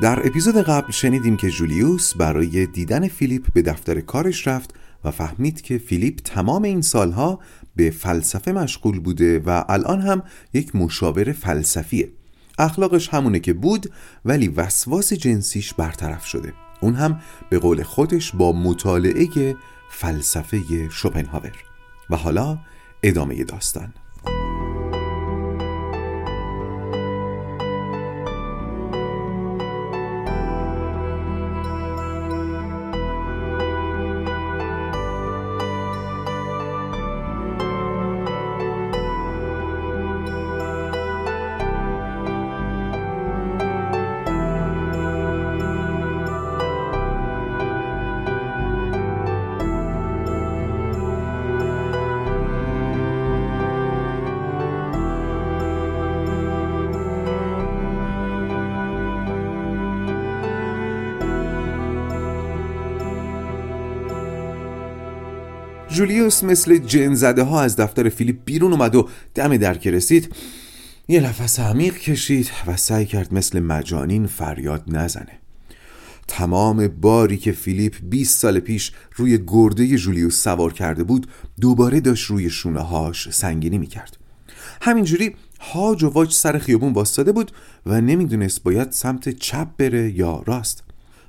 در اپیزود قبل شنیدیم که جولیوس برای دیدن فیلیپ به دفتر کارش رفت و فهمید که فیلیپ تمام این سالها به فلسفه مشغول بوده و الان هم یک مشاور فلسفیه. اخلاقش همونه که بود ولی وسواس جنسیش برطرف شده. اون هم به قول خودش با مطالعه فلسفه شوپنهاور. و حالا ادامه داستان. جولیوس مثل جن زده ها از دفتر فیلیپ بیرون اومد و دم در که رسید. یه نفس عمیق کشید و سعی کرد مثل مجانین فریاد نزنه. تمام باری که فیلیپ 20 سال پیش روی گرده جولیوس سوار کرده بود دوباره داشت روی شونه هاش سنگینی می‌کرد. همینجوری هاج و واج سر خیابون واستاده بود و نمی‌دونست باید سمت چپ بره یا راست.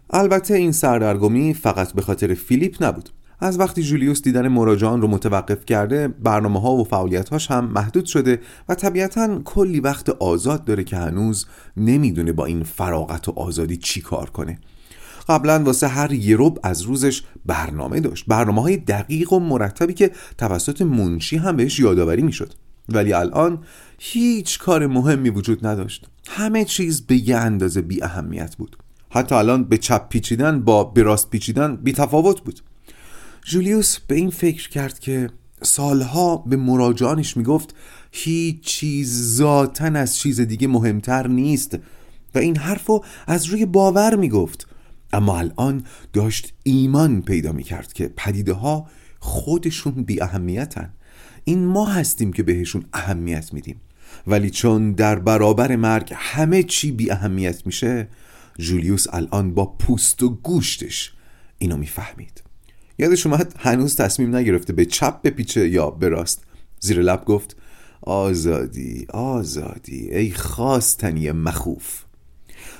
البته این سردرگمی فقط به خاطر فیلیپ نبود. از وقتی جولیوس دیدن مراجعان رو متوقف کرده برنامه ها و فعالیت هاش هم محدود شده و طبیعتا کلی وقت آزاد داره که هنوز نمی‌دونه با این فراغت و آزادی چی کار کنه. قبلا واسه هر یه رب از روزش برنامه داشت. برنامه های دقیق و مرتبی که توسط منشی هم بهش یادآوری می‌شد. ولی الان هیچ کار مهمی وجود نداشت. همه چیز به یه اندازه بی اهمیت بود. حتی الان به چپ پیچیدن با براست پیچیدن بی تفاوت بود. جولیوس به این فکر کرد که سالها به مراجعانش می‌گفت هیچ چیز ذاتن از چیز دیگه مهمتر نیست و این حرفو از روی باور می‌گفت. اما الان داشت ایمان پیدا می‌کرد که پدیده ها خودشون بی اهمیتن این ما هستیم که بهشون اهمیت میدیم. ولی چون در برابر مرگ همه چی بی اهمیت میشه جولیوس الان با پوست و گوشتش اینو می‌فهمید. یادش اومد هنوز تصمیم نگرفته به چپ بپیچه یا به راست. زیر لب گفت آزادی آزادی ای خواستنی مخوف.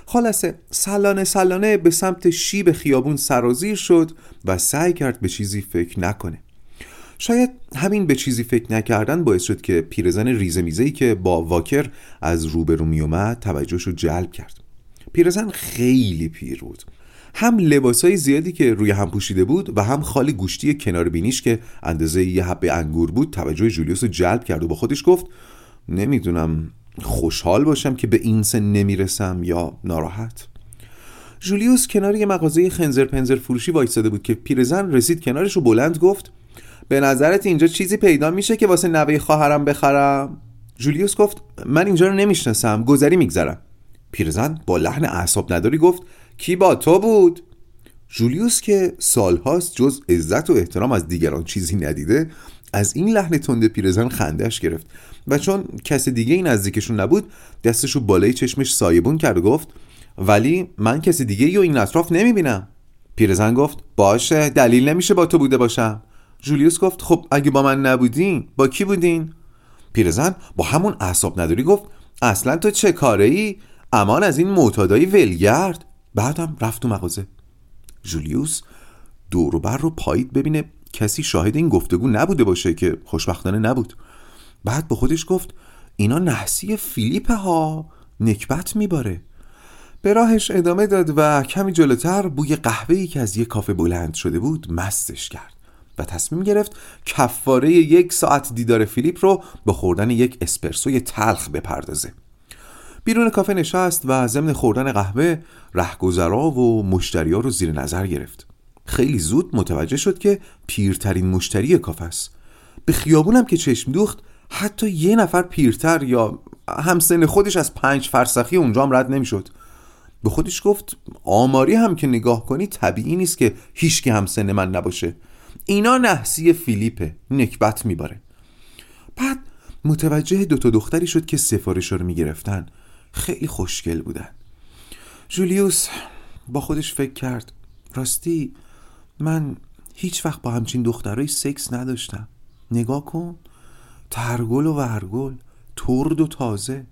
خلاصه سلانه سلانه به سمت شیب خیابون سرازیر شد و سعی کرد به چیزی فکر نکنه. شاید همین به چیزی فکر نکردن باعث شد که پیرزن ریزه میزهی که با واکر از روبرو میومد توجهش رو جلب کرد. پیرزن خیلی پیر بود. هم لباسای زیادی که روی هم پوشیده بود و هم خالی گوشتی کنار بینیش که اندازه یه حبه انگور بود توجه جولیوس رو جلب کرد و با خودش گفت نمی‌دونم خوشحال باشم که به این سن نمی‌رسم یا ناراحت. جولیوس کنار یه مغازه خنزر پنزر فروشی وایستاده بود که پیرزن رسید کنارش و بلند گفت به نظرت اینجا چیزی پیدا میشه که واسه نوه خواهرم بخرم؟ جولیوس گفت من اینجا رو نمی‌شناسم گذری میگذرم. پیرزن با لحن اعصاب نداری گفت کی با تو بود؟ جولیوس که سالهاست جز عزت و احترام از دیگران چیزی ندیده از این لحن تند پیرزن خندش گرفت و چون کس دیگه این نزدیکشون نبود دستشو بالای چشمش سایبون کرد و گفت ولی من کس دیگه ای این اطراف نمی‌بینم. پیرزن گفت باشه دلیل نمیشه با تو بوده باشم. جولیوس گفت خب اگه با من نبودین با کی بودین؟ پیرزن با همون اعصاب نداری گفت اصلا تو چه کاره ای امان از این معتادای ولگرد. بعدم رفت تو مغازه. جولیوس دوروبر رو پایید ببینه کسی شاهد این گفتگو نبوده باشه که خوشبختانه نبود. بعد به خودش گفت اینا نحسی فیلیپ ها نکبت میباره. به راهش ادامه داد و کمی جلوتر بوی قهوه‌ای که از یک کافه بلند شده بود مستش کرد و تصمیم گرفت کفاره یک ساعت دیدار فیلیپ رو به خوردن یک اسپرسوی تلخ بپردازه. بیرون کافه نشست و ضمن خوردن قهوه رهگذرا و مشتریا رو زیر نظر گرفت. خیلی زود متوجه شد که پیرترین مشتری کافه است. به خیابونم که چشم دوخت حتی یه نفر پیرتر یا همسن خودش از پنج فرسخی اونجا هم رد نمی‌شد. به خودش گفت آماری هم که نگاه کنی طبیعی نیست که هیچ که همسن من نباشه. اینا نحسی فیلیپه نکبت میباره. بعد متوجه دوتا دختری شد که سفارش رو می‌گرفتن. خیلی خوشگل بودن. جولیوس با خودش فکر کرد راستی من هیچ وقت با همچین دخترای سکس نداشتم. نگاه کن ترگل و ورگل ترد و تازه.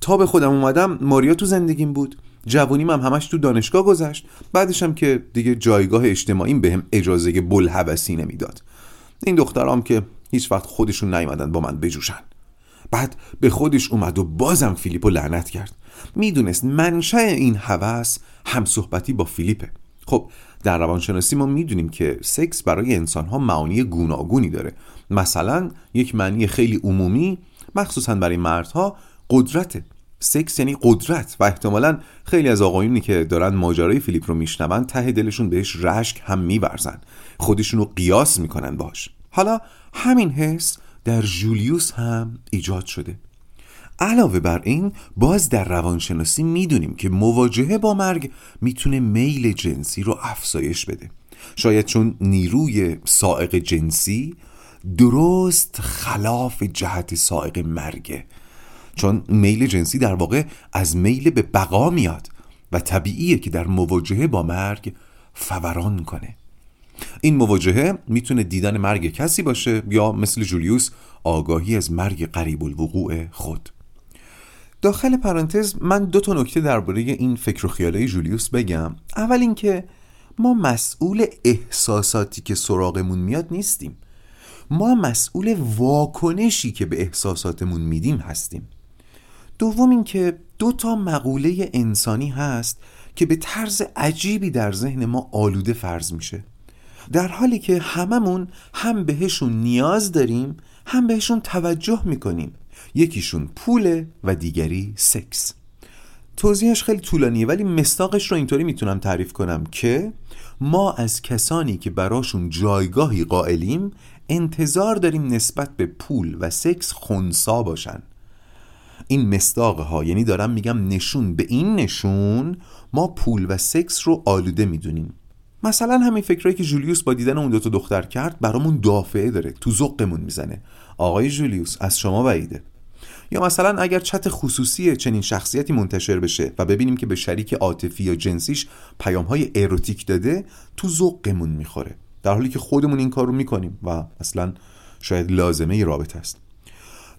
تا به خودم اومدم ماریا تو زندگیم بود. جوونیم هم همش تو دانشگاه گذشت. بعدش هم که دیگه جایگاه اجتماعیم بهم اجازه بلحبسی نمی‌داد. این دخترام که هیچ وقت خودشون نیومدن با من بجوشن. بعد به خودش اومد و بازم فیلیپو لعنت کرد. می‌دونست منشأ این هوس هم صحبتی با فیلیپه. خب در روانشناسی ما می‌دونیم که سکس برای انسان ها معانی گوناگونی داره. مثلا یک معنی خیلی عمومی مخصوصا برای مردها قدرته سکس یعنی قدرت و احتمالا خیلی از آقایونی که دارن ماجرای فیلیپ رو میشنون ته دلشون بهش رشک هم میورزن. خودشون رو قیاس می‌کنن باش حالا همین حس در جولیوس هم ایجاد شده. علاوه بر این باز در روانشناسی می‌دونیم که مواجهه با مرگ می‌تونه میل جنسی رو افزایش بده. شاید چون نیروی سائق جنسی درست خلاف جهت سائق مرگه چون میل جنسی در واقع از میل به بقا میاد و طبیعیه که در مواجهه با مرگ فوران کنه. این مواجهه می‌تونه دیدن مرگ کسی باشه یا مثل جولیوس آگاهی از مرگ قریب الوقوع خود. داخل پرانتز من دو تا نکته درباره این فکر و خیاله جولیوس بگم. اول اینکه ما مسئول احساساتی که سراغمون میاد نیستیم. ما مسئول واکنشی که به احساساتمون میدیم هستیم. دوم اینکه دو تا مقوله انسانی هست که به طرز عجیبی در ذهن ما آلوده فرض میشه. در حالی که هممون هم بهشون نیاز داریم هم بهشون توجه می‌کنیم. یکیشون پوله و دیگری سکس. توضیحش خیلی طولانیه ولی مستاقش رو اینطوری می‌تونم تعریف کنم که ما از کسانی که براشون جایگاهی قائلیم انتظار داریم نسبت به پول و سکس خونسا باشن. این مستاقه ها یعنی دارم میگم نشون به این نشون ما پول و سکس رو آلوده می‌دونیم. مثلا همین فکرایی که جولیوس با دیدن اون دوتا دختر کرد برامون دافعه داره تو زقمون می‌زنه. آقای جولیوس از شما بعیده. یا مثلا اگر چت خصوصی چنین شخصیتی منتشر بشه و ببینیم که به شریک عاطفی یا جنسیش پیام های اروتیک داده تو ذوقمون می‌خوره. در حالی که خودمون این کار رو می‌کنیم و اصلا شاید لازمه رابطه است.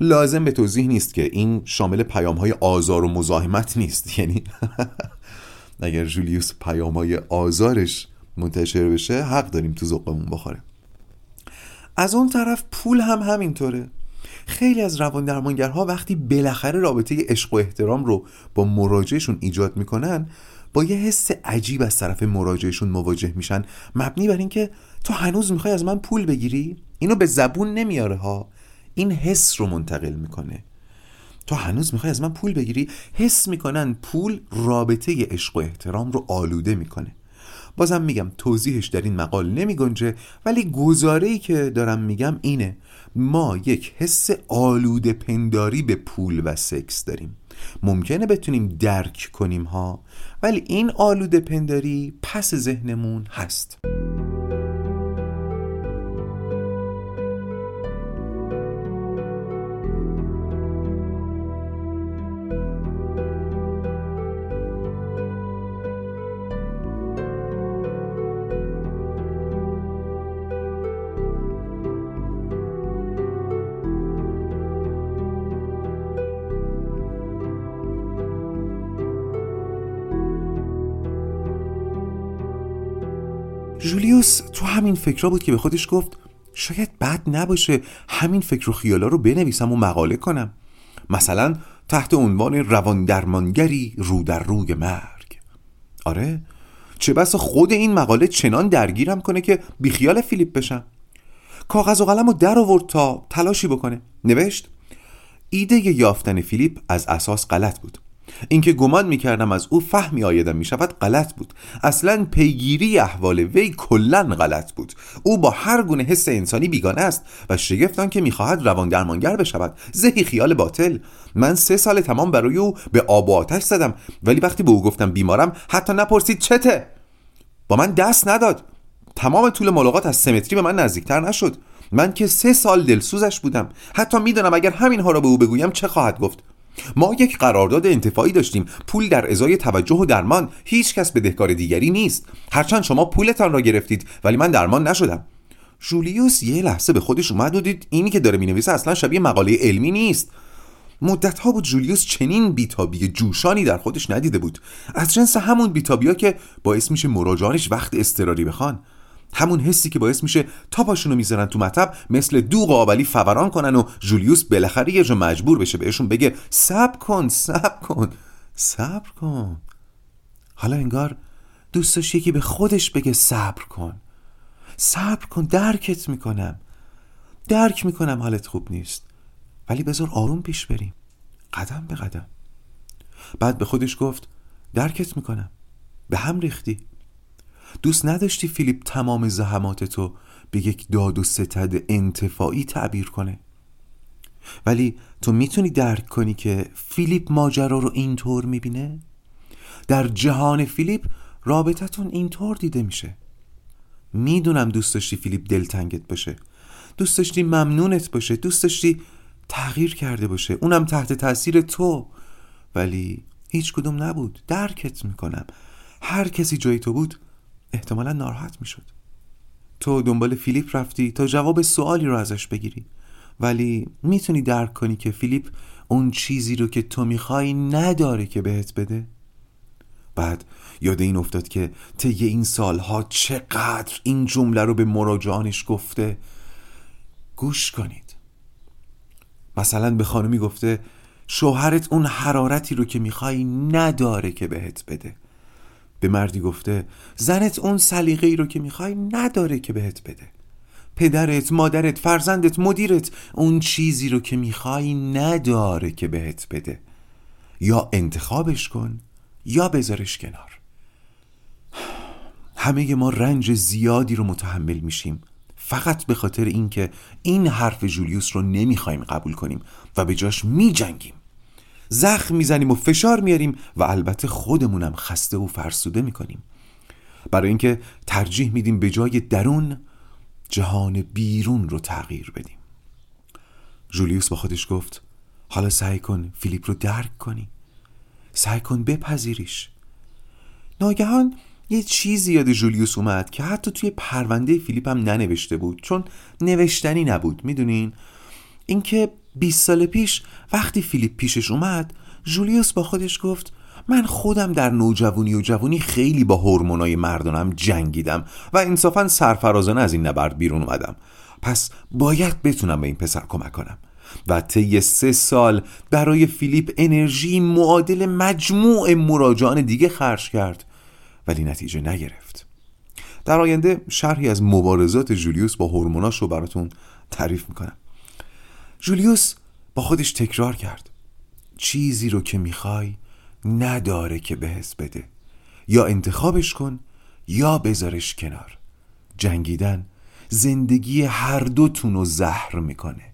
لازم به توضیح نیست که این شامل پیام های آزار و مزاحمت نیست. یعنی اگر جولیوس پیام های آزارش منتشر بشه حق داریم تو ذوقمون بخوره از اون طرف پول هم همینطوره. خیلی از روان درمانگرها وقتی بالاخره رابطه عشق و احترام رو با مراجعشون ایجاد می‌کنن با یه حس عجیب از طرف مراجعشون مواجه میشن. مبنی بر اینکه تو هنوز می‌خوای از من پول بگیری؟ اینو به زبون نمیاره ها. این حس رو منتقل می‌کنه. تو هنوز می‌خوای از من پول بگیری؟ حس می‌کنن پول رابطه عشق و احترام رو آلوده می‌کنه. بازم میگم توضیحش در این مقال نمی گنجه ولی گزاره که دارم میگم اینه. ما یک حس آلوده پنداری به پول و سکس داریم. ممکنه بتونیم درک کنیم ها ولی این آلوده پنداری پس ذهنمون هست. جولیوس تو همین فکرها بود که به خودش گفت شاید بد نباشه همین فکر و خیالا رو بنویسم و مقاله کنم. مثلا تحت عنوان روان درمانگری رو در روی مرگ. آره چه بس خود این مقاله چنان درگیرم کنه که بیخیال فیلیپ بشم. کاغذ و قلم رو در آورد تا تلاشی بکنه. نوشت ایده یافتن فیلیپ از اساس غلط بود. اینکه گمان می‌کردم از او فهمی آیدم می‌شود غلط بود. اصلا پیگیری احوال وی کلا غلط بود. او با هر گونه حس انسانی بیگانه است و شگفتان که می‌خواهد روان درمانگر بشود. زهی خیال باطل. من سه سال تمام برای او به آب و آتش زدم ولی وقتی به او گفتم بیمارم حتی نپرسید چته. با من دست نداد. تمام طول ملاقات از سمتری به من نزدیکتر نشد. من که سه سال دلسوزش بودم. حتی می‌دانم اگر همینها را به او بگویم چه خواهد گفت. ما یک قرارداد انتفاعی داشتیم. پول در ازای توجه و درمان هیچ کس بدهکار دیگری نیست. هرچند شما پولتان را گرفتید ولی من درمان نشدم. جولیوس یه لحظه به خودش اومد و دید اینی که داره می‌نویسه اصلا شبیه مقاله علمی نیست. مدت ها بود جولیوس چنین بیتابی جوشانی در خودش ندیده بود. از جنس همون بیتابیا که باعث میشه مراجعانش وقت استراری بخوان. همون حسی که باعث میشه تا پاشونو می‌ذارن تو مطب مثل دو قابلی فوران کنن و جولیوس بالاخره یه جا مجبور بشه بهشون بگه صبر کن صبر کن صبر کن. حالا انگار دوست داشت یکی به خودش بگه صبر کن. صبر کن درکت می‌کنم. درک می‌کنم حالت خوب نیست. ولی بذار آروم پیش بریم. قدم به قدم. بعد به خودش گفت درکت می‌کنم. به هم ریختی. دوست نداشتی فیلیپ تمام زحمات تو به یک داد و ستد انتفاعی تعبیر کنه؟ ولی تو می‌تونی درک کنی که فیلیپ ماجرا رو اینطور می‌بینه؟ در جهان فیلیپ رابطتون اینطور دیده میشه. می‌دونم دوست داشتی فیلیپ دلتنگت باشه. دوست داشتی ممنونت باشه. دوست داشتی تغییر کرده باشه. اونم تحت تاثیر تو. ولی هیچ کدوم نبود. درکت می‌کنم. هر کسی جای تو بود احتمالا ناراحت می‌شد. تو دنبال فیلیپ رفتی تا جواب سوالی رو ازش بگیری. ولی می‌تونی درک کنی که فیلیپ اون چیزی رو که تو می‌خوای نداره که بهت بده. بعد یاد این افتاد که طی این سالها چقدر این جمله رو به مراجعانش گفته. گوش کنید. مثلا به خانمی گفته شوهرت اون حرارتی رو که می‌خوای نداره که بهت بده. به مردی گفته زنت اون سلیقه ای رو که می‌خوای نداره که بهت بده. پدرت، مادرت، فرزندت، مدیرت اون چیزی رو که می‌خوای نداره که بهت بده. یا انتخابش کن یا بذارش کنار. همه ما رنج زیادی رو متحمل میشیم. فقط به خاطر اینکه این حرف جولیوس رو نمی‌خوایم قبول کنیم و به جاش میجنگیم. زخم می‌زنیم و فشار میاریم و البته خودمونم خسته و فرسوده می‌کنیم. برای اینکه ترجیح میدیم به جای درون جهان بیرون رو تغییر بدیم. جولیوس با خودش گفت حالا سعی کن فیلیپ رو درک کنی. سعی کن بپذیریش. ناگهان یه چیزی یاد جولیوس اومد که حتی توی پرونده فیلیپ هم ننوشته بود چون نوشتنی نبود می‌دونین؟ اینکه 20 سال پیش وقتی فیلیپ پیشش اومد جولیوس با خودش گفت من خودم در نوجوانی و جوانی خیلی با هورمونای مردانم جنگیدم و انصافا سرفرازانه از این نبرد بیرون اومدم. پس باید بتونم به این پسر کمک کنم و طی سه سال برای فیلیپ انرژی معادل مجموع مراجعان دیگه خرج کرد. ولی نتیجه نگرفت. در آینده شرحی از مبارزات جولیوس با هورموناش رو براتون تعریف می‌کنم. جولیوس با خودش تکرار کرد. چیزی رو که می‌خوای نداره که بهت بده. یا انتخابش کن یا بذارش کنار. جنگیدن زندگی هر دوتون رو زهر می‌کنه.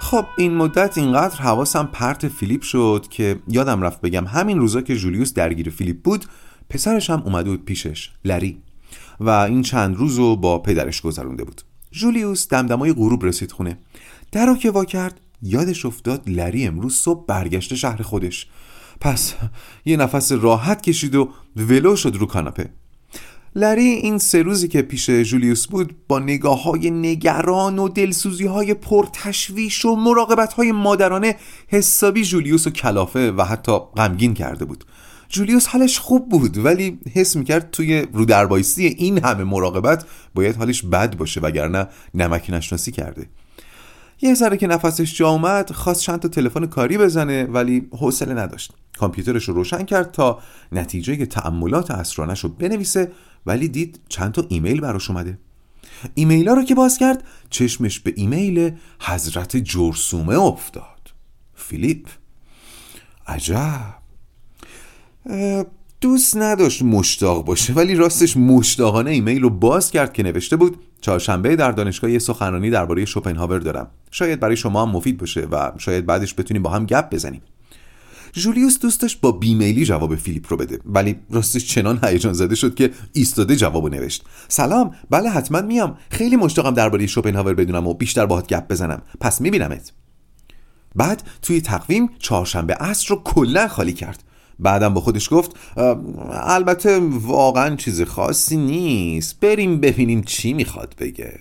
خب این مدت اینقدر حواسم پرت فیلیپ شد که یادم رفت بگم همین روزا که جولیوس درگیر فیلیپ بود پسرش هم اومده بود پیشش لری. و این چند روز رو با پدرش گذرونده بود. جولیوس دمدمای غروب رسید خونه. در که وا کرد یادش افتاد لری امروز صبح برگشته شهر خودش. پس یه نفس راحت کشید و ولو شد رو کاناپه. لری این سه روزی که پیش جولیوس بود با نگاه های نگران و دلسوزی های پرتشویش و مراقبت های مادرانه حسابی جولیوس و کلافه و حتی غمگین کرده بود. جولیوس حالش خوب بود ولی حس می‌کرد توی رو این همه مراقبت باید حالش بد باشه وگرنه نمک نشناسی کرده. یه ذره که نفسش جا اومد خواست چند تا تلفن کاری بزنه ولی حوصله نداشت. کامپیوترش رو روشن کرد تا نتیجه تعملات اسرانش رو بنویسه ولی دید چند تا ایمیل براش اومده. ایمیل ها رو که باز کرد چشمش به ایمیل حضرت جرسومه افتاد. فیلیپ. عجب. دوست نداشت مشتاق باشه ولی راستش مشتاقانه ایمیل رو باز کرد که نوشته بود چهارشنبه در دانشگاه یه سخنرانی درباره شوپنهاور دارم. شاید برای شما هم مفید باشه و شاید بعدش بتونیم با هم گپ بزنیم. جولیوس دوست داشت با بیمیلی جواب فیلیپ رو بده ولی راستش چنان هیجان زده شد که ایستاده جوابو نوشت. سلام بله حتما میام. خیلی مشتاقم درباره شوپنهاور بدونم و بیشتر باهات گپ بزنم. پس میبینمت. بعد توی تقویم چهارشنبه عصر رو کلا خالی کرد. بعدم با خودش گفت البته واقعا چیز خاصی نیست. بریم ببینیم چی می‌خواد بگه.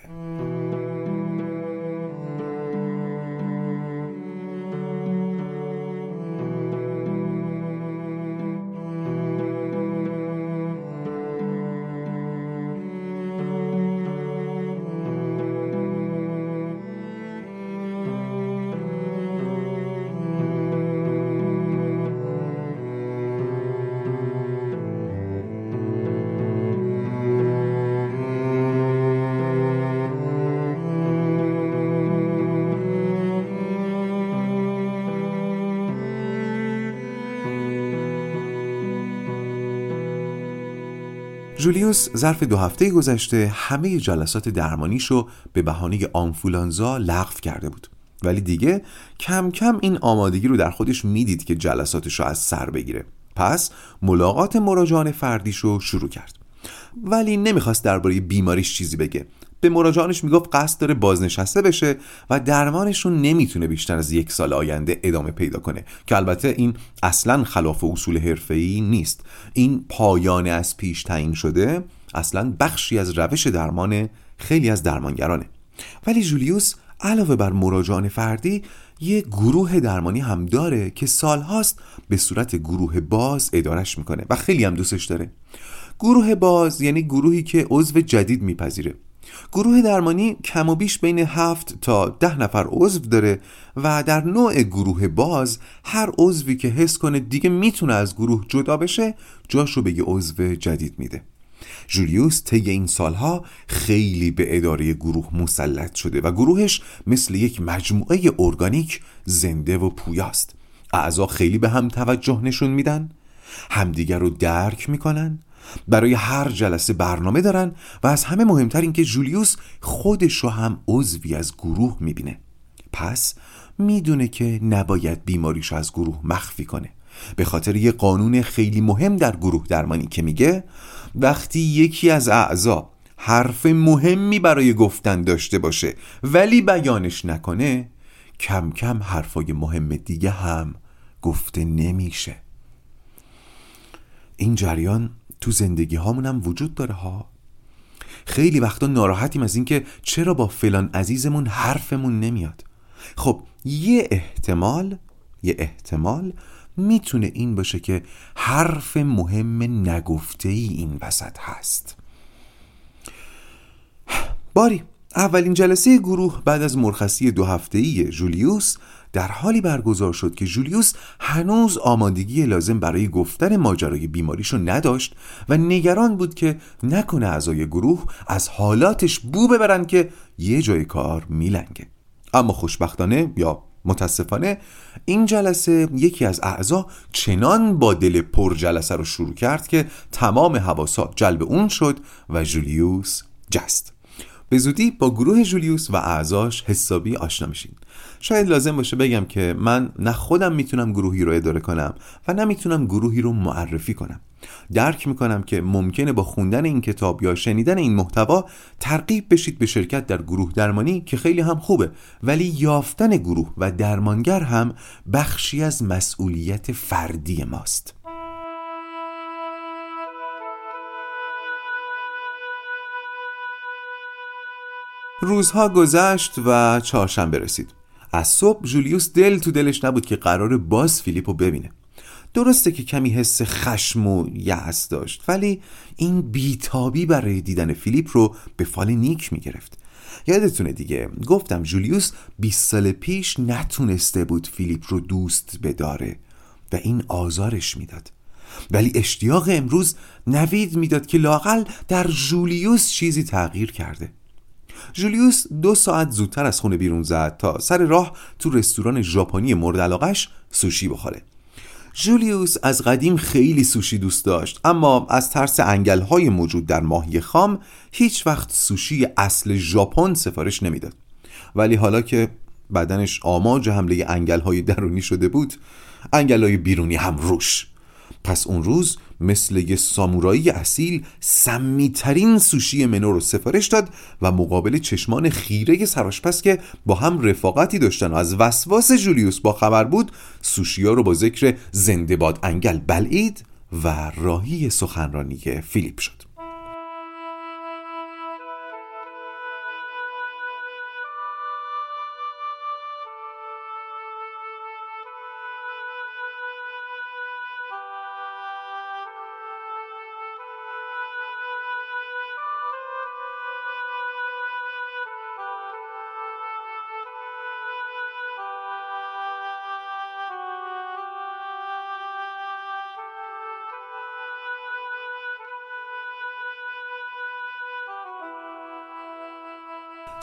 جولیوس ظرف دو هفته گذشته همه جلسات درمانیشو به بهانه آنفولانزا لغو کرده بود. ولی دیگه کم کم این آمادگی رو در خودش می‌دید که جلساتش رو از سر بگیره. پس ملاقات مراجعان فردیشو شروع کرد. ولی نمی‌خواست درباره بیماریش چیزی بگه. به مراجعانش می‌گفت قصد داره بازنشسته بشه و درمانشون نمی‌تونه بیشتر از یک سال آینده ادامه پیدا کنه که البته این اصلا خلاف اصول حرفه‌ای نیست. این پایان از پیش تعیین شده اصلا بخشی از روش درمان خیلی از درمانگرانه. ولی جولیوس علاوه بر مراجعان فردی یه گروه درمانی هم داره که سالهاست به صورت گروه باز ادارش می‌کنه و خیلی هم دوستش داره. گروه باز یعنی گروهی که عضو جدید میپذیره. گروه درمانی کم و بیش بین هفت تا ده نفر عضو داره و در نوع گروه باز هر عضوی که حس کنه دیگه می‌تونه از گروه جدا بشه جاشو به یه عضو جدید میده. جولیوس طی این سالها خیلی به اداره گروه مسلط شده و گروهش مثل یک مجموعه ارگانیک زنده و پویاست. اعضا خیلی به هم توجه نشون میدن همدیگر رو درک می‌کنن برای هر جلسه برنامه دارن و از همه مهمتر اینکه جولیوس خودش رو هم عضوی از گروه می‌بینه. پس می‌دونه که نباید بیماریش از گروه مخفی کنه. به خاطر یه قانون خیلی مهم در گروه درمانی که میگه وقتی یکی از اعضا حرف مهمی برای گفتن داشته باشه ولی بیانش نکنه کم کم حرفای مهم دیگه هم گفته نمیشه. این جریان تو زندگی هامون هم وجود داره ها. خیلی وقتا ناراحتیم از اینکه چرا با فلان عزیزمون حرفمون نمیاد. خب یه احتمال یه احتمال می‌تونه این باشه که حرف مهم نگفته ای این وسط هست. باری اولین جلسه گروه بعد از مرخصی دو هفته جولیوس در حالی برگزار شد که جولیوس هنوز آمادگی لازم برای گفتن ماجرای بیماریشو نداشت و نگران بود که نکنه اعضای گروه از حالاتش بو ببرن که یه جای کار میلنگه. اما خوشبختانه یا متاسفانه این جلسه یکی از اعضا چنان با دل پر جلسه رو شروع کرد که تمام حواسا جلب اون شد و جولیوس جست. به زودی با گروه جولیوس و اعضاش حسابی آشنا میشین. شاید لازم باشه بگم که من نه خودم می‌تونم گروهی رو اداره کنم و نه می‌تونم گروهی رو معرفی کنم. درک می‌کنم که ممکنه با خوندن این کتاب یا شنیدن این محتوا ترغیب بشید به شرکت در گروه درمانی که خیلی هم خوبه ولی یافتن گروه و درمانگر هم بخشی از مسئولیت فردی ماست. روزها گذشت و چهارشنبه رسید. از صبح جولیوس دل تو دلش نبود که قرار باز فیلیپو ببینه. درسته که کمی حس خشم و یأس داشت ولی این بیتابی برای دیدن فیلیپ رو به فال نیک می‌گرفت. یادتونه دیگه گفتم جولیوس 20 سال پیش نتونسته بود فیلیپ رو دوست بداره و این آزارش می‌داد. ولی اشتیاق امروز نوید می‌داد که لاقل در جولیوس چیزی تغییر کرده. جولیوس دو ساعت زودتر از خونه بیرون زد تا سر راه تو رستوران ژاپنی مورد علاقش سوشی بخوره. جولیوس از قدیم خیلی سوشی دوست داشت اما از ترس انگل های موجود در ماهی خام هیچ وقت سوشی اصل ژاپن سفارش نمی‌داد. ولی حالا که بدنش آماج حمله انگل های درونی شده بود انگلای بیرونی هم روش. پس اون روز مثل یه سامورایی اصیل سمیترین سوشی منو رو سفارش داد و مقابل چشمان خیره سراشپس که با هم رفاقتی داشتن و از وسواس جولیوس با خبر بود سوشیا رو با ذکر زنده باد انگل بلعید و راهی سخنرانی فیلیپ شد.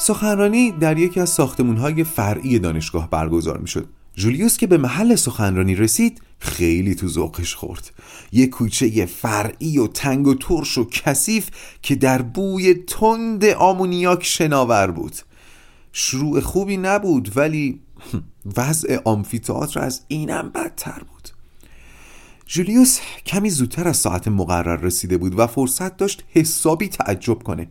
سخنرانی در یکی از ساختمونهای فرعی دانشگاه برگزار می شد جولیوس که به محل سخنرانی رسید خیلی تو ذوقش خورد. یه کوچه فرعی و تنگ و ترش و کثیف که در بوی تند آمونیاک شناور بود. شروع خوبی نبود ولی وضع آمفیتئاتر از اینم بدتر بود. جولیوس کمی زودتر از ساعت مقرر رسیده بود و فرصت داشت حسابی تعجب کنه.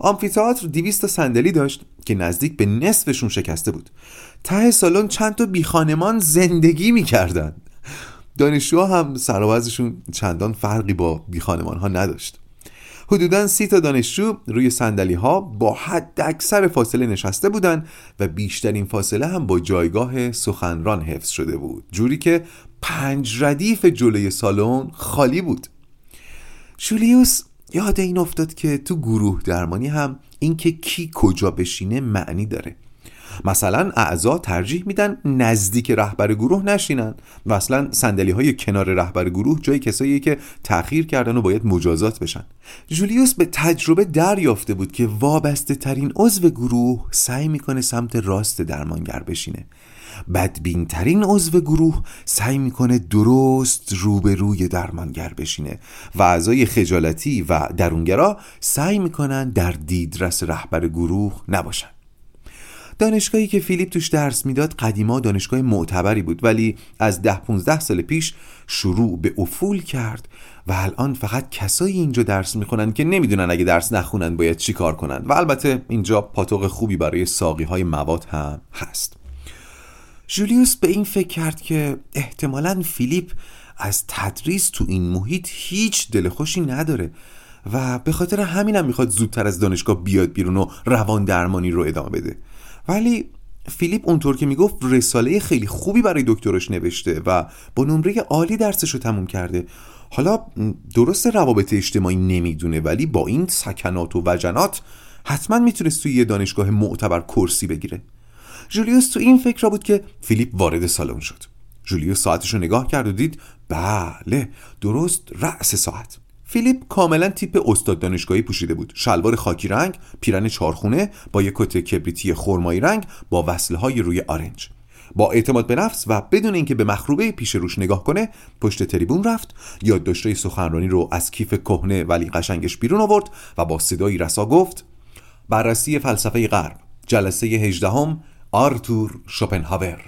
آمفیتئاتر 200 تا صندلی داشت که نزدیک به نصفشون شکسته بود. ته سالن چند تا بیخانمان زندگی می‌کردن دانشجوها هم سرآوزشون چندان فرقی با بیخانمان ها نداشت. حدودا سی تا دانشجو روی سندلی ها با حد اکثر فاصله نشسته بودند و بیشترین فاصله هم با جایگاه سخنران حفظ شده بود جوری که پنج ردیف جلوی سالن خالی بود. جولیوس یاد این افتاد که تو گروه درمانی هم اینکه کی کجا بشینه معنی داره. مثلا اعضا ترجیح میدن نزدیک رهبر گروه نشینن و اصلا سندلی های کنار رهبر گروه جای کسایی که تأخیر کردن و باید مجازات بشن. جولیوس به تجربه دریافته بود که وابسته ترین عضو گروه سعی می‌کنه سمت راست درمانگر بشینه. بدبین ترین عضو گروه سعی می‌کنه درست روبروی درمانگر بشینه و اعضای خجالتی و درونگرا سعی می‌کنن در دیدرس رهبر گروه نباشن. دانشگاهی که فیلیپ توش درس می‌داد قدیما دانشگاه معتبری بود ولی از ده 15 سال پیش شروع به افول کرد و الان فقط کسایی اینجا درس می‌خونن که نمی‌دونن اگه درس نخونن باید چی کار کنن. و البته اینجا پاتوق خوبی برای ساقی های مواد هم هست. جولیوس به این فکر کرد که احتمالا فیلیپ از تدریس تو این محیط هیچ دلخوشی نداره و به خاطر همینم می‌خواد زودتر از دانشگاه بیاد بیرون و روان درمانی رو ادامه بده. ولی فیلیپ اونطور که می‌گفت رساله خیلی خوبی برای دکترش نوشته و با نمره عالی درسش رو تموم کرده. حالا درست روابط اجتماعی نمی‌دونه ولی با این سکنات و وجنات حتما می‌تونست توی یه دانشگاه معتبر کرسی بگیره. جولیوس تو این فکر را بود که فیلیپ وارد سالن شد. جولیوس ساعتش رو نگاه کرد و دید بله درست رأس ساعت. فیلیپ کاملا تیپ استاد دانشگاهی پوشیده بود. شلوار خاکی رنگ پیرن چارخونه با یک کت کبریتی خرمایی رنگ با وصله های روی آرنج. با اعتماد به نفس و بدون اینکه به مخروبه پیش روش نگاه کنه پشت تریبون رفت یادداشتهای سخنرانی رو از کیف کهنه ولی قشنگش بیرون آورد و با صدایی رسا گفت بررسی فلسفه غرب جلسه هجدهم آرتور شوپنهاور.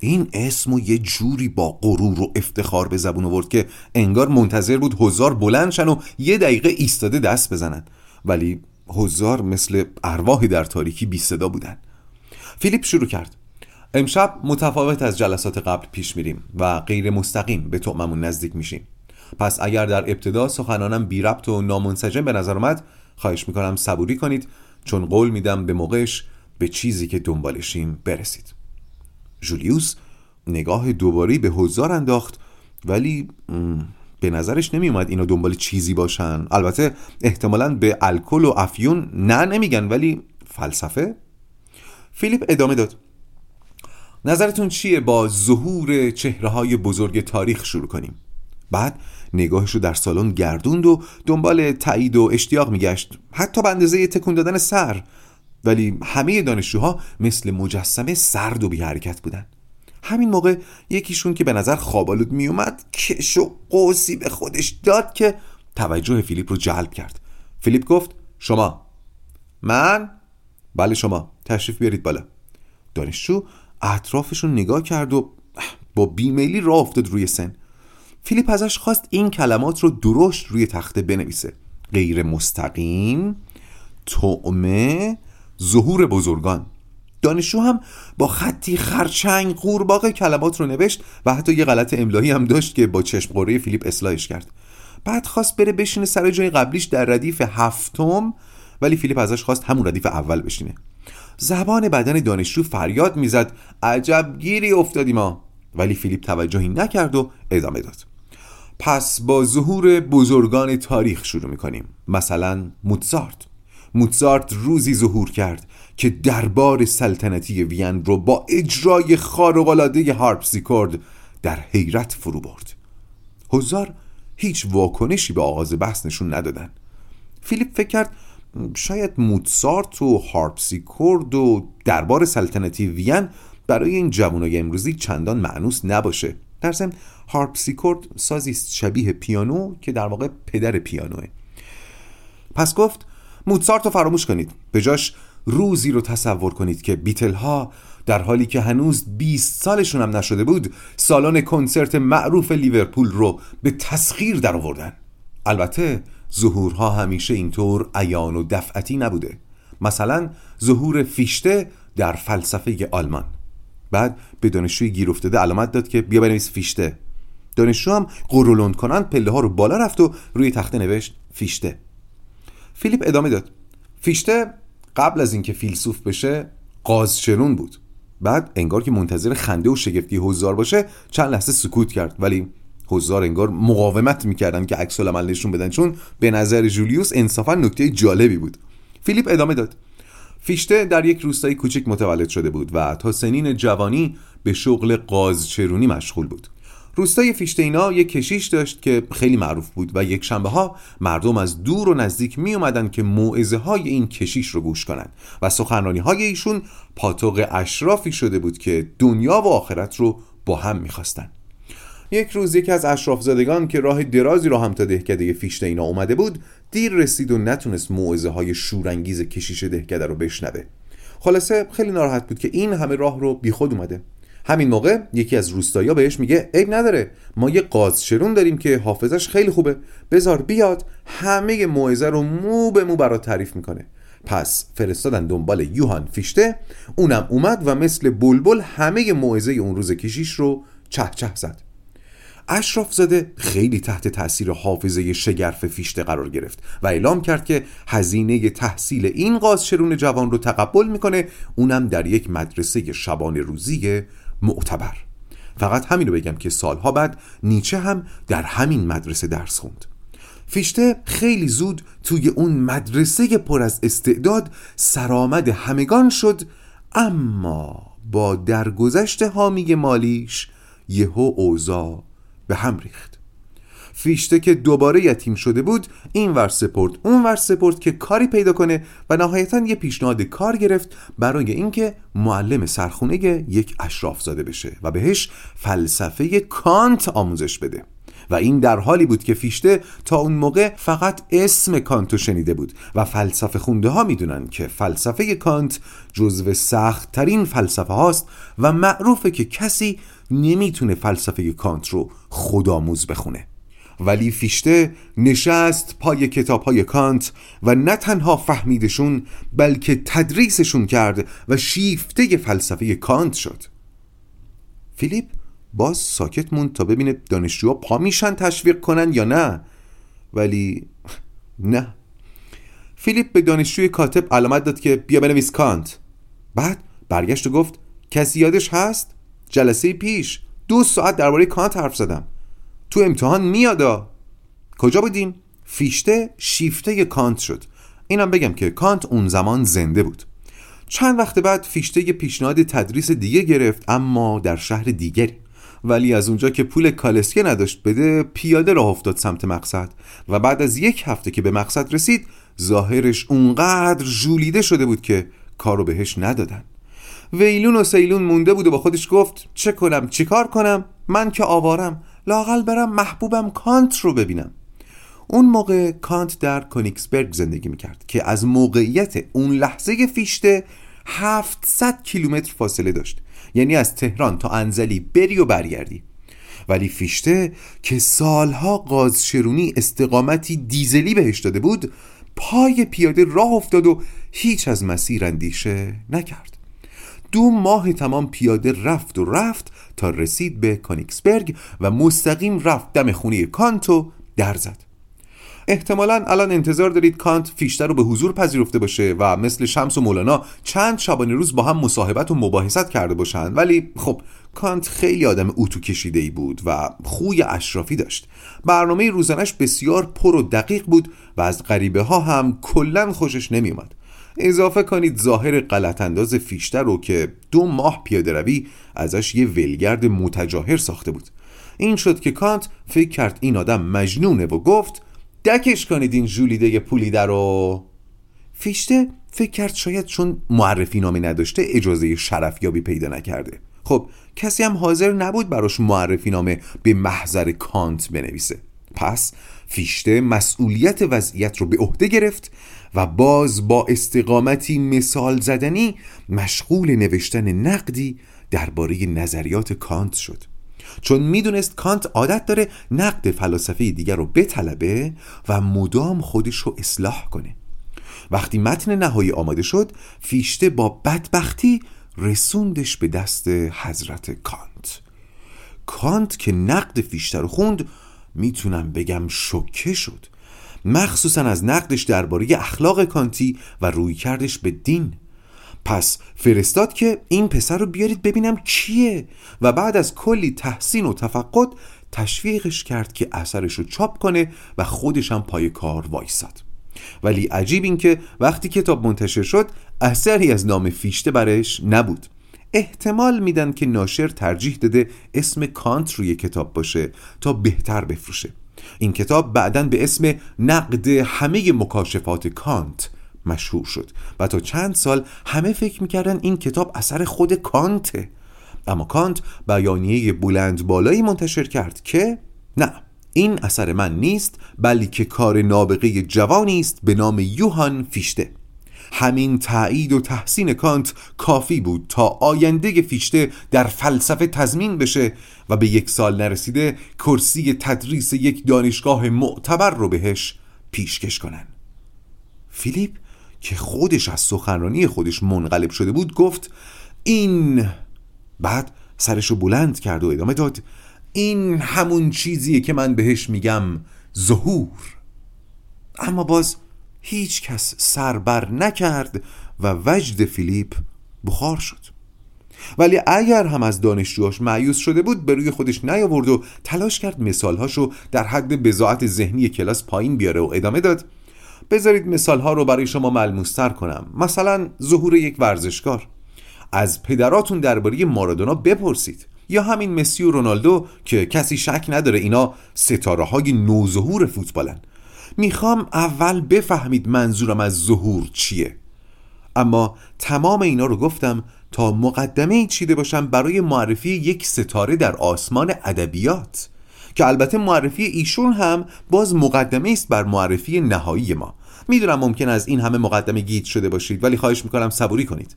این اسم و یه جوری با غرور و افتخار به زبون آورد که انگار منتظر بود هزار بلند شن و یه دقیقه ایستاده دست بزنن. ولی هزار مثل ارواحی در تاریکی بی صدا بودن. فیلیپ شروع کرد. امشب متفاوت از جلسات قبل پیش میریم و غیر مستقیم به تعممون نزدیک میشیم. پس اگر در ابتدا سخنانم بی ربط و نامنسجم به نظر اومد خواهش می‌کنم صبوری کنید چون قول میدم به موقعش به چیزی که دنبالشیم برسید. جولیوس نگاه دوباری به هزار انداخت ولی به نظرش نمی اومد اینا دنبال چیزی باشن. البته احتمالا به الکل و افیون نه نمیگن ولی فلسفه؟ فیلیپ ادامه داد. نظرتون چیه با ظهور چهره های بزرگ تاریخ شروع کنیم؟ بعد نگاهش رو در سالن گردوند و دنبال تایید و اشتیاق میگشت. حتی به اندازه تکون دادن سر. ولی همه دانشجوها مثل مجسمه سرد و بی حرکت بودن. همین موقع یکیشون که به نظر خوابالود میومد کش و قوسی به خودش داد که توجه فیلیپ رو جلب کرد. فیلیپ گفت شما. من؟ بله شما. تشریف بیارید بالا. دانشجو اطرافشون نگاه کرد و با بیمیلی راه افتاد روی سن. فیلیپ ازش خواست این کلمات رو درشت روی تخته بنویسه. غیر مستقیم تعمه ظهور بزرگان. دانشجو هم با خطی خرچنگ قورباغه کلمات رو نوشت و حتی یه غلط املایی هم داشت که با چشم قوره فیلیپ اصلاحش کرد. بعد خواست بره بشینه سر جای قبلیش در ردیف هفتم ولی فیلیپ ازش خواست همون ردیف اول بشینه. زبان بدن دانشجو فریاد می‌زد عجب گیری افتادی ما. ولی فیلیپ توجهی نکرد و ادامه داد. پس با ظهور بزرگان تاریخ شروع می‌کنیم. مثلا موتزارت. موتزارت روزی ظهور کرد که دربار سلطنتی وین رو با اجرای خارق‌العاده هارپسیکورد در حیرت فرو برد. هزار هیچ واکنشی به آغاز بحث نشون ندادن. فیلیپ فکر کرد شاید موتسارت و هارپسیکورد و دربار سلطنتی وین برای این جوانای امروزی چندان مأنوس نباشه. در ضمن هارپسیکورد سازی شبیه پیانو که در واقع پدر پیانوه. پس گفت موتسارت رو فراموش کنید. به جاش روزی رو تصور کنید که بیتل ها در حالی که هنوز 20 سالشون هم نشده بود سالن کنسرت معروف لیورپول رو به تسخیر در آوردن البته ظهورها همیشه اینطور عیان و دفعتی نبوده. مثلا ظهور فیشته در فلسفه آلمان. بعد به دانشجوی گیر افتاده علامت داد که بیا بنویس فیشته. دانشجو هم قرولند کنند پله ها رو بالا رفت و روی تخته نوشت فیشته. فیلیپ ادامه داد. فیشته قبل از اینکه فیلسوف بشه قازچرون بود. بعد انگار که منتظر خنده و شگفتی حضار باشه چند لحظه سکوت کرد. ولی حضار انگار مقاومت می‌کردن که عکس العمل نشون بدن چون به نظر جولیوس انصافا نکته جالبی بود. فیلیپ ادامه داد. فیشته در یک روستای کوچک متولد شده بود و تا سنین جوانی به شغل قازچرونی مشغول بود. روستای فیشتینا یک کشیش داشت که خیلی معروف بود و یک شنبه ها مردم از دور و نزدیک می اومدن که موعظه های این کشیش رو گوش کنند و سخنرانی های ایشون پاتوق اشرافی شده بود که دنیا و آخرت رو با هم می‌خواستن. یک روز یکی از اشراف زادگان که راه درازی رو هم تا دهکده فیشتینا اومده بود دیر رسید و نتونست موعظه های شورانگیز کشیش دهکده رو بشنوه. خلاصه خیلی ناراحت بود که این همه راه رو بیخود اومده. همین موقع یکی از روستایا بهش میگه عیب نداره ما یه قازشرون داریم که حافظش خیلی خوبه. بزار بیاد همه موعظه رو مو به مو برات تعریف می‌کنه. پس فرستادن دنبال یوهان فیشته اونم اومد و مثل بلبل همه موعظه اون روز کشیش رو چه چه زد. اشراف زاده خیلی تحت تاثیر حافظه شگرف فیشته قرار گرفت و اعلام کرد که هزینه تحصیل این قازشرون جوان رو تقبل می‌کنه. اونم در یک مدرسه شبان روزی معتبر. فقط همین رو بگم که سالها بعد نیچه هم در همین مدرسه درس خوند. فیشته خیلی زود توی اون مدرسه پر از استعداد سرآمد همگان شد اما با درگذشت حامی مالیش یهو اوضاع به هم ریخت. فیشته که دوباره یتیم شده بود این ور سپرد اون ور سپرد که کاری پیدا کنه و نهایتا یه پیشنهاد کار گرفت برای اینکه معلم سرخونه یک اشراف زاده بشه و بهش فلسفه کانت آموزش بده. و این در حالی بود که فیشته تا اون موقع فقط اسم کانتو شنیده بود و فلسفه خونده ها می‌دونن که فلسفه کانت جزو سخت ترین فلسفه هاست و معروفه که کسی نمی‌تونه فلسفه کانت رو خودآموز بخونه. ولی فیشته نشست پای کتاب های کانت و نه تنها فهمیدشون بلکه تدریسشون کرد و شیفته فلسفه کانت شد. فیلیپ باز ساکت موند تا ببینه دانشجوها پا میشن تشویق کنن یا نه. ولی نه. فیلیپ به دانشجوی کاتب علامت داد که بیا بنویس کانت. بعد برگشت و گفت کسی یادش هست؟ جلسه پیش. دو ساعت درباره کانت حرف زدم. تو امتحان میادا. کجا بودیم فیشته شیفته کانت شد. اینم بگم که کانت اون زمان زنده بود. چند وقت بعد فیشته یه پیشنهاد تدریس دیگه گرفت اما در شهر دیگری. ولی از اونجا که پول کالسکه نداشت بده پیاده راه افتاد سمت مقصد. و بعد از یک هفته که به مقصد رسید ظاهرش اونقدر ژولیده شده بود که کارو بهش ندادن. ویلون و سیلون مونده بود و با خودش گفت چه کنم چیکار کنم؟ من که آوارم. لاقل برم محبوبم کانت رو ببینم. اون موقع کانت در کونیکسبرگ زندگی می‌کرد که از موقعیت اون لحظه فیشته 700 کیلومتر فاصله داشت. یعنی از تهران تا انزلی بری و برگردی. ولی فیشته که سالها قازشرونی استقامتی دیزلی بهش داده بود پای پیاده راه افتاد و هیچ از مسیر اندیشه نکرد. دو ماه تمام پیاده رفت و رفت تا رسید به کانیکسبرگ و مستقیم رفت دم خونه کانتو در زد. احتمالا الان انتظار دارید کانت فیشتر رو به حضور پذیرفته باشه و مثل شمس و مولانا چند شبانه روز با هم مصاحبت و مباحثت کرده باشند ولی خب کانت خیلی آدم اوتو کشیده ای بود و خوی اشرافی داشت. برنامه روزانش بسیار پر و دقیق بود و از غریبه ها هم کلا خوشش نمیومد اضافه کنید ظاهر غلط انداز فیشتر رو که دو ماه پیاده روی ازش یه ولگرد متجاهر ساخته بود. این شد که کانت فکر کرد این آدم مجنونه و گفت دکش کنید این جولیده پولیده رو. فیشته فکر کرد شاید چون معرفی نامه نداشته اجازه شرفیابی پیدا نکرده. خب کسی هم حاضر نبود براش معرفی نامه به محضر کانت بنویسه. پس فیشته مسئولیت وضعیت رو به عهده گرفت و باز با استقامتی مثال زدنی مشغول نوشتن نقدی درباره نظریات کانت شد. چون می‌دونست کانت عادت داره نقد فلاسفه دیگر رو بطلبه و مدام خودش رو اصلاح کنه. وقتی متن نهایی آماده شد فیشته با بدبختی رسوندش به دست حضرت کانت. کانت که نقد فیشته رو خوند می‌تونم بگم شکه شد. مخصوصا از نقدش درباره اخلاق کانتی و روی کردش به دین. پس فرستاد که این پسر رو بیارید ببینم کیه و بعد از کلی تحسین و تفقد تشویقش کرد که اثرش رو چاپ کنه و خودش هم پای کار وایساد. ولی عجیب این که وقتی کتاب منتشر شد اثری از نام فیشته برش نبود. احتمال میدن که ناشر ترجیح داده اسم کانت روی کتاب باشه تا بهتر بفروشه. این کتاب بعدا به اسم نقد همه مکاشفات کانت مشهور شد و تا چند سال همه فکر می‌کردن این کتاب اثر خود کانته. اما کانت بیانیه بلند بالایی منتشر کرد که نه این اثر من نیست بلکه کار نابغه جوانی است به نام یوهان فیشته. همین تایید و تحسین کانت کافی بود تا آینده فیشته در فلسفه تضمین بشه و به یک سال نرسیده کرسی تدریس یک دانشگاه معتبر رو بهش پیشکش کنن. فیلیپ که خودش از سخنرانی خودش منقلب شده بود گفت این بعد سرش رو بلند کرد و ادامه داد این همون چیزیه که من بهش میگم ظهور. اما باز هیچ کس سربر نکرد و وجد فیلیپ بخار شد. ولی اگر هم از دانشجوهاش معیوس شده بود به روی خودش نیاورد و تلاش کرد مثالهاشو در حد بزاعت ذهنی کلاس پایین بیاره و ادامه داد. بذارید مثالها رو برای شما ملموستر کنم. مثلا ظهور یک ورزشکار. از پدراتون درباره مارادونا بپرسید. یا همین مسی و رونالدو که کسی شک نداره اینا ستاره های نوظهور فوتبالن. می‌خوام اول بفهمید منظورم از ظهور چیه. اما تمام اینا رو گفتم تا مقدمه چیده باشم برای معرفی یک ستاره در آسمان ادبیات که البته معرفی ایشون هم باز مقدمه است بر معرفی نهایی ما. می‌دونم ممکن از این همه مقدمه گیت شده باشید ولی خواهش می‌کنم صبوری کنید.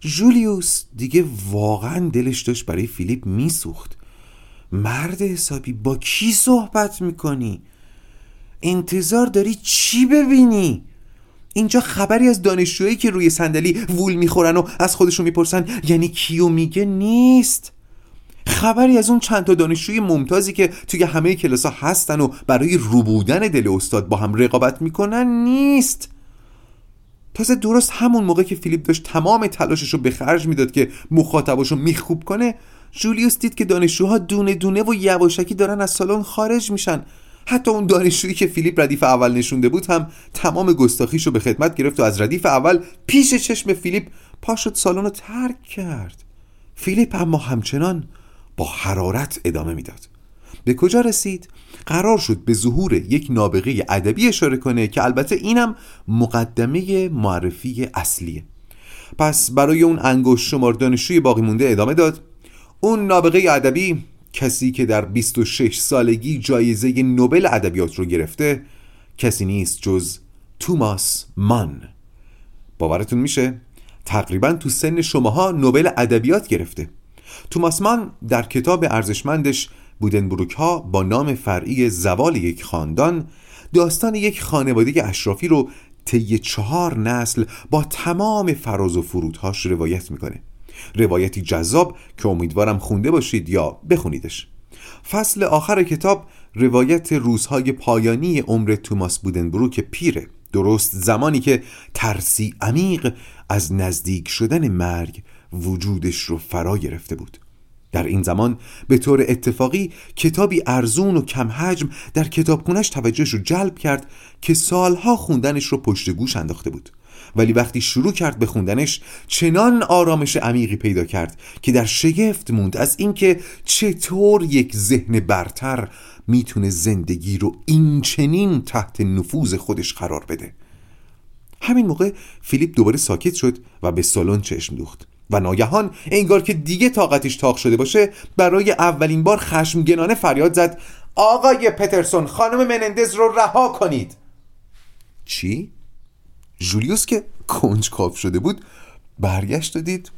جولیوس دیگه واقعا دلش داشت برای فیلیپ میسوخت. مرد حسابی با کی صحبت می‌کنی؟ انتظار داری چی ببینی؟ اینجا خبری از دانشجویی که روی صندلی وول می‌خورن و از خودشون می‌پرسن یعنی کیو میگه نیست. خبری از اون چند تا دانشجوی ممتازی که توی همه کلاس ها هستن و برای روبودن دل استاد با هم رقابت می‌کنن نیست. تازه درست همون موقع که فیلیپ داشت تمام تلاشش رو به خرج می‌داد که مخاطباشو میخوب کنه جولیوس دید که دانشجوها دونه دونه و یواشکی دارن از سالن خارج میشن. حتی اون دانشجویی که فیلیپ ردیف اول نشونده بود هم تمام گستاخیشو به خدمت گرفت و از ردیف اول پیش چشم فیلیپ پا شد سالن رو ترک کرد. فیلیپ اما همچنان با حرارت ادامه می‌داد. به کجا رسید؟ قرار شد به ظهور یک نابغه ادبی اشاره کنه که البته اینم مقدمه معرفی اصلیه. پس برای اون انگشت شمار دانشجوی باقی مونده ادامه داد. اون نابغه ادبی کسی که در 26 سالگی جایزه نوبل ادبیات رو گرفته کسی نیست جز توماس مان باورتون میشه؟ تقریبا تو سن شماها نوبل ادبیات گرفته. توماس مان در کتاب ارزشمندش بودنبروک ها با نام فرعی زوال یک خاندان داستان یک خانواده اشرافی رو طی چهار نسل با تمام فراز و فرودهاش روایت می‌کنه. روایتی جذاب که امیدوارم خونده باشید یا بخونیدش. فصل آخر کتاب روایت روزهای پایانی عمر توماس بودنبروک پیره. درست زمانی که ترسی عمیق از نزدیک شدن مرگ وجودش رو فرا گرفته بود. در این زمان به طور اتفاقی کتابی ارزون و کم حجم در کتابخونش توجهش رو جلب کرد که سالها خوندنش رو پشت گوش انداخته بود. ولی وقتی شروع کرد به خوندنش چنان آرامش عمیقی پیدا کرد که در شگفت موند از اینکه چطور یک ذهن برتر می‌تونه زندگی رو این چنین تحت نفوذ خودش قرار بده همین موقع فیلیپ دوباره ساکت شد و به سالن چشم دوخت و ناگهان انگار که دیگه طاقتش تاق شده باشه برای اولین بار خشمگنانه فریاد زد آقای پترسون خانم منندز رو رها کنید چی؟ جولیوس که کنجکاو شده بود برگشت و دید.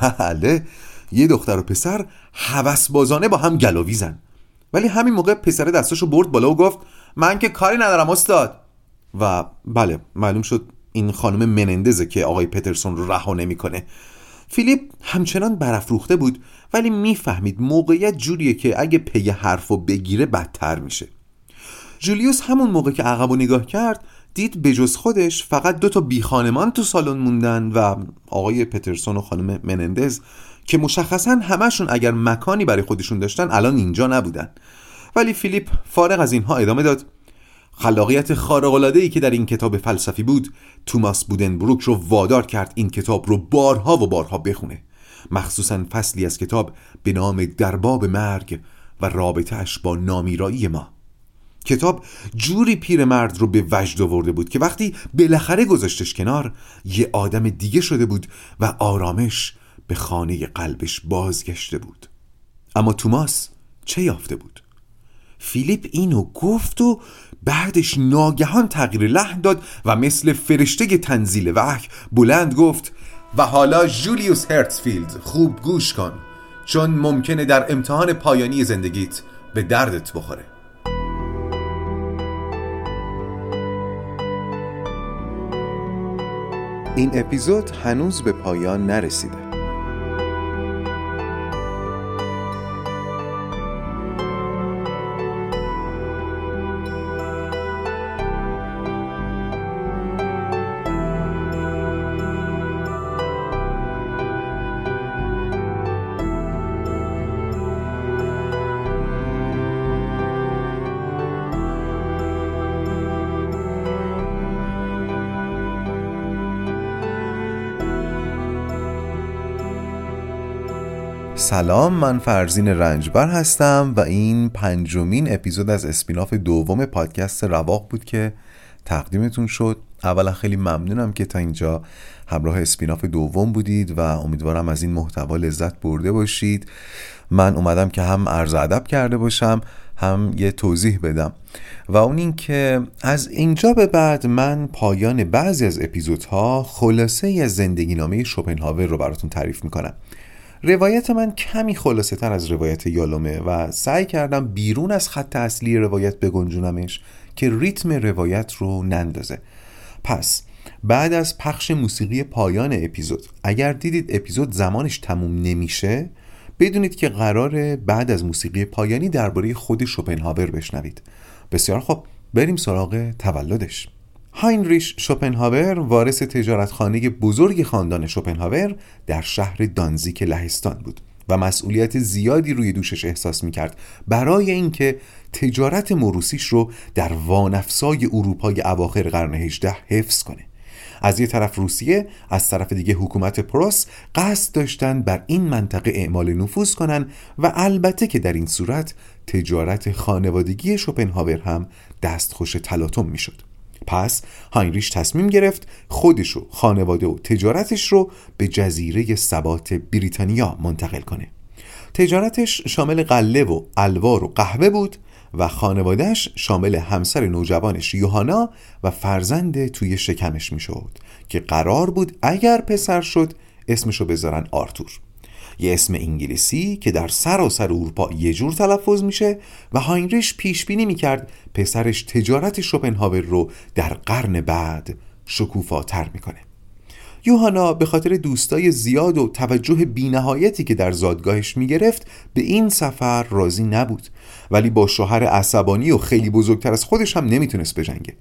بله یه دختر و پسر حوس بازانه با هم گلاویزن ولی همین موقع پسر دستاشو برد بالا و گفت من که کاری ندارم استاد. و بله معلوم شد این خانم منندزه که آقای پترسون رو رها نمی‌کنه. فیلیپ همچنان برافروخته بود ولی می‌فهمید موقعیت جوریه که اگه پی حرف و بگیره بدتر میشه. جولیوس همون موقع که عقب و نگاه کرد دید بجز خودش فقط دو تا بی خانمان تو سالن موندن و آقای پترسون و خانم منندز که مشخصا همشون اگر مکانی برای خودشون داشتن الان اینجا نبودن. ولی فیلیپ فارغ از اینها ادامه داد. خلاقیت ای که در این کتاب فلسفی بود توماس بودنبروک رو وادار کرد این کتاب رو بارها و بارها بخونه. مخصوصا فصلی از کتاب به نام درباب مرگ و رابطهش با نامیرایی ما. کتاب جوری پیرمرد رو به وجد آورده بود که وقتی بالاخره گذاشتش کنار یه آدم دیگه شده بود و آرامش به خانه قلبش بازگشته بود اما توماس چه یافته بود؟ فیلیپ اینو گفت و بعدش ناگهان تغییر لحن داد و مثل فرشته تنزیل وحی بلند گفت و حالا جولیوس هرتسفیلد خوب گوش کن چون ممکنه در امتحان پایانی زندگیت به دردت بخوره این اپیزود هنوز به پایان نرسیده. سلام من فرزین رنجبر هستم و این پنجمین اپیزود از اسپیناف دوم پادکست رواق بود که تقدیمتون شد. اولا خیلی ممنونم که تا اینجا همراه اسپیناف دوم بودید و امیدوارم از این محتوا لذت برده باشید. من اومدم که هم عرض ادب کرده باشم هم یه توضیح بدم. و اون این که از اینجا به بعد من پایان بعضی از اپیزودها خلاصه از زندگی نامه شوپنهاور رو براتون تعریف می‌کنم. روایت من کمی خلاصه تر از روایت یالومه و سعی کردم بیرون از خط اصلی روایت بگنجونمش که ریتم روایت رو نندازه. پس بعد از پخش موسیقی پایان اپیزود اگر دیدید اپیزود زمانش تموم نمیشه بدونید که قرار بعد از موسیقی پایانی درباره خود شوپنهاور بشنوید. بسیار خب بریم سراغ تولدش. هاینریش شوپنهاور وارث تجارتخانه بزرگ خاندان شوپنهاور در شهر دانزیک لهستان بود و مسئولیت زیادی روی دوشش احساس می‌کرد برای اینکه تجارت موروسیش رو در وانفسای اروپای اواخر قرن 18 حفظ کنه. از یه طرف روسیه از طرف دیگه حکومت پروس قصد داشتن بر این منطقه اعمال نفوذ کنن و البته که در این صورت تجارت خانوادگی شوپنهاور هم دستخوش تلاطم می‌شد. پس هاینریش تصمیم گرفت خودش و خانواده و تجارتش رو به جزیره ثبات بریتانیا منتقل کنه. تجارتش شامل قله و الوار و قهوه بود و خانوادهش شامل همسر نوجوانش یوهانا و فرزند توی شکمش می‌شد که قرار بود اگر پسر شد اسمشو بذارن آرتور. یه اسم انگلیسی که در سراسر اروپا یه جور تلفظ میشه و هاینریش پیش بینی می‌کرد پسرش تجارت شوپنهاور رو در قرن بعد شکوفاتر می‌کنه. یوهانا به خاطر دوستای زیاد و توجه بینهایتی که در زادگاهش می‌گرفت به این سفر راضی نبود. ولی با شوهر عصبانی و خیلی بزرگتر از خودش هم نمی‌تونست بجنگه.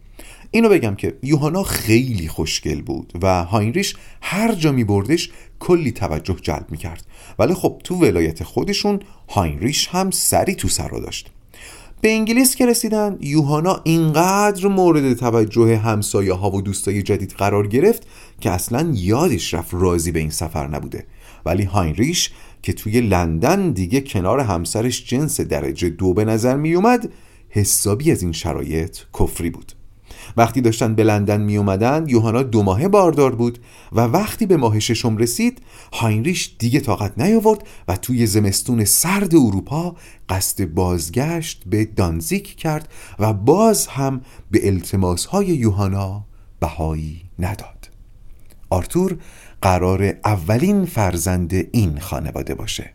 اینو بگم که یوهانا خیلی خوشگل بود و هاینریش هر جا می بردش کلی توجه جلب می کرد ولی خب تو ولایت خودشون هاینریش هم سری تو سرا داشت. به انگلیس که رسیدن یوهانا اینقدر مورد توجه همسایه ها و دوستای جدید قرار گرفت که اصلا یادش رفت راضی به این سفر نبوده. ولی هاینریش که توی لندن دیگه کنار همسرش جنس درجه دو به نظر می اومد حسابی از این شرایط کفری بود. وقتی داشتن به لندن می اومدن یوهانا دو ماهه باردار بود و وقتی به ماه ششم رسید هاینریش دیگه طاقت نیاورد و توی زمستون سرد اروپا قصد بازگشت به دانزیک کرد و باز هم به التماس های یوهانا بهایی نداد. آرتور قرار اولین فرزند این خانواده باشه.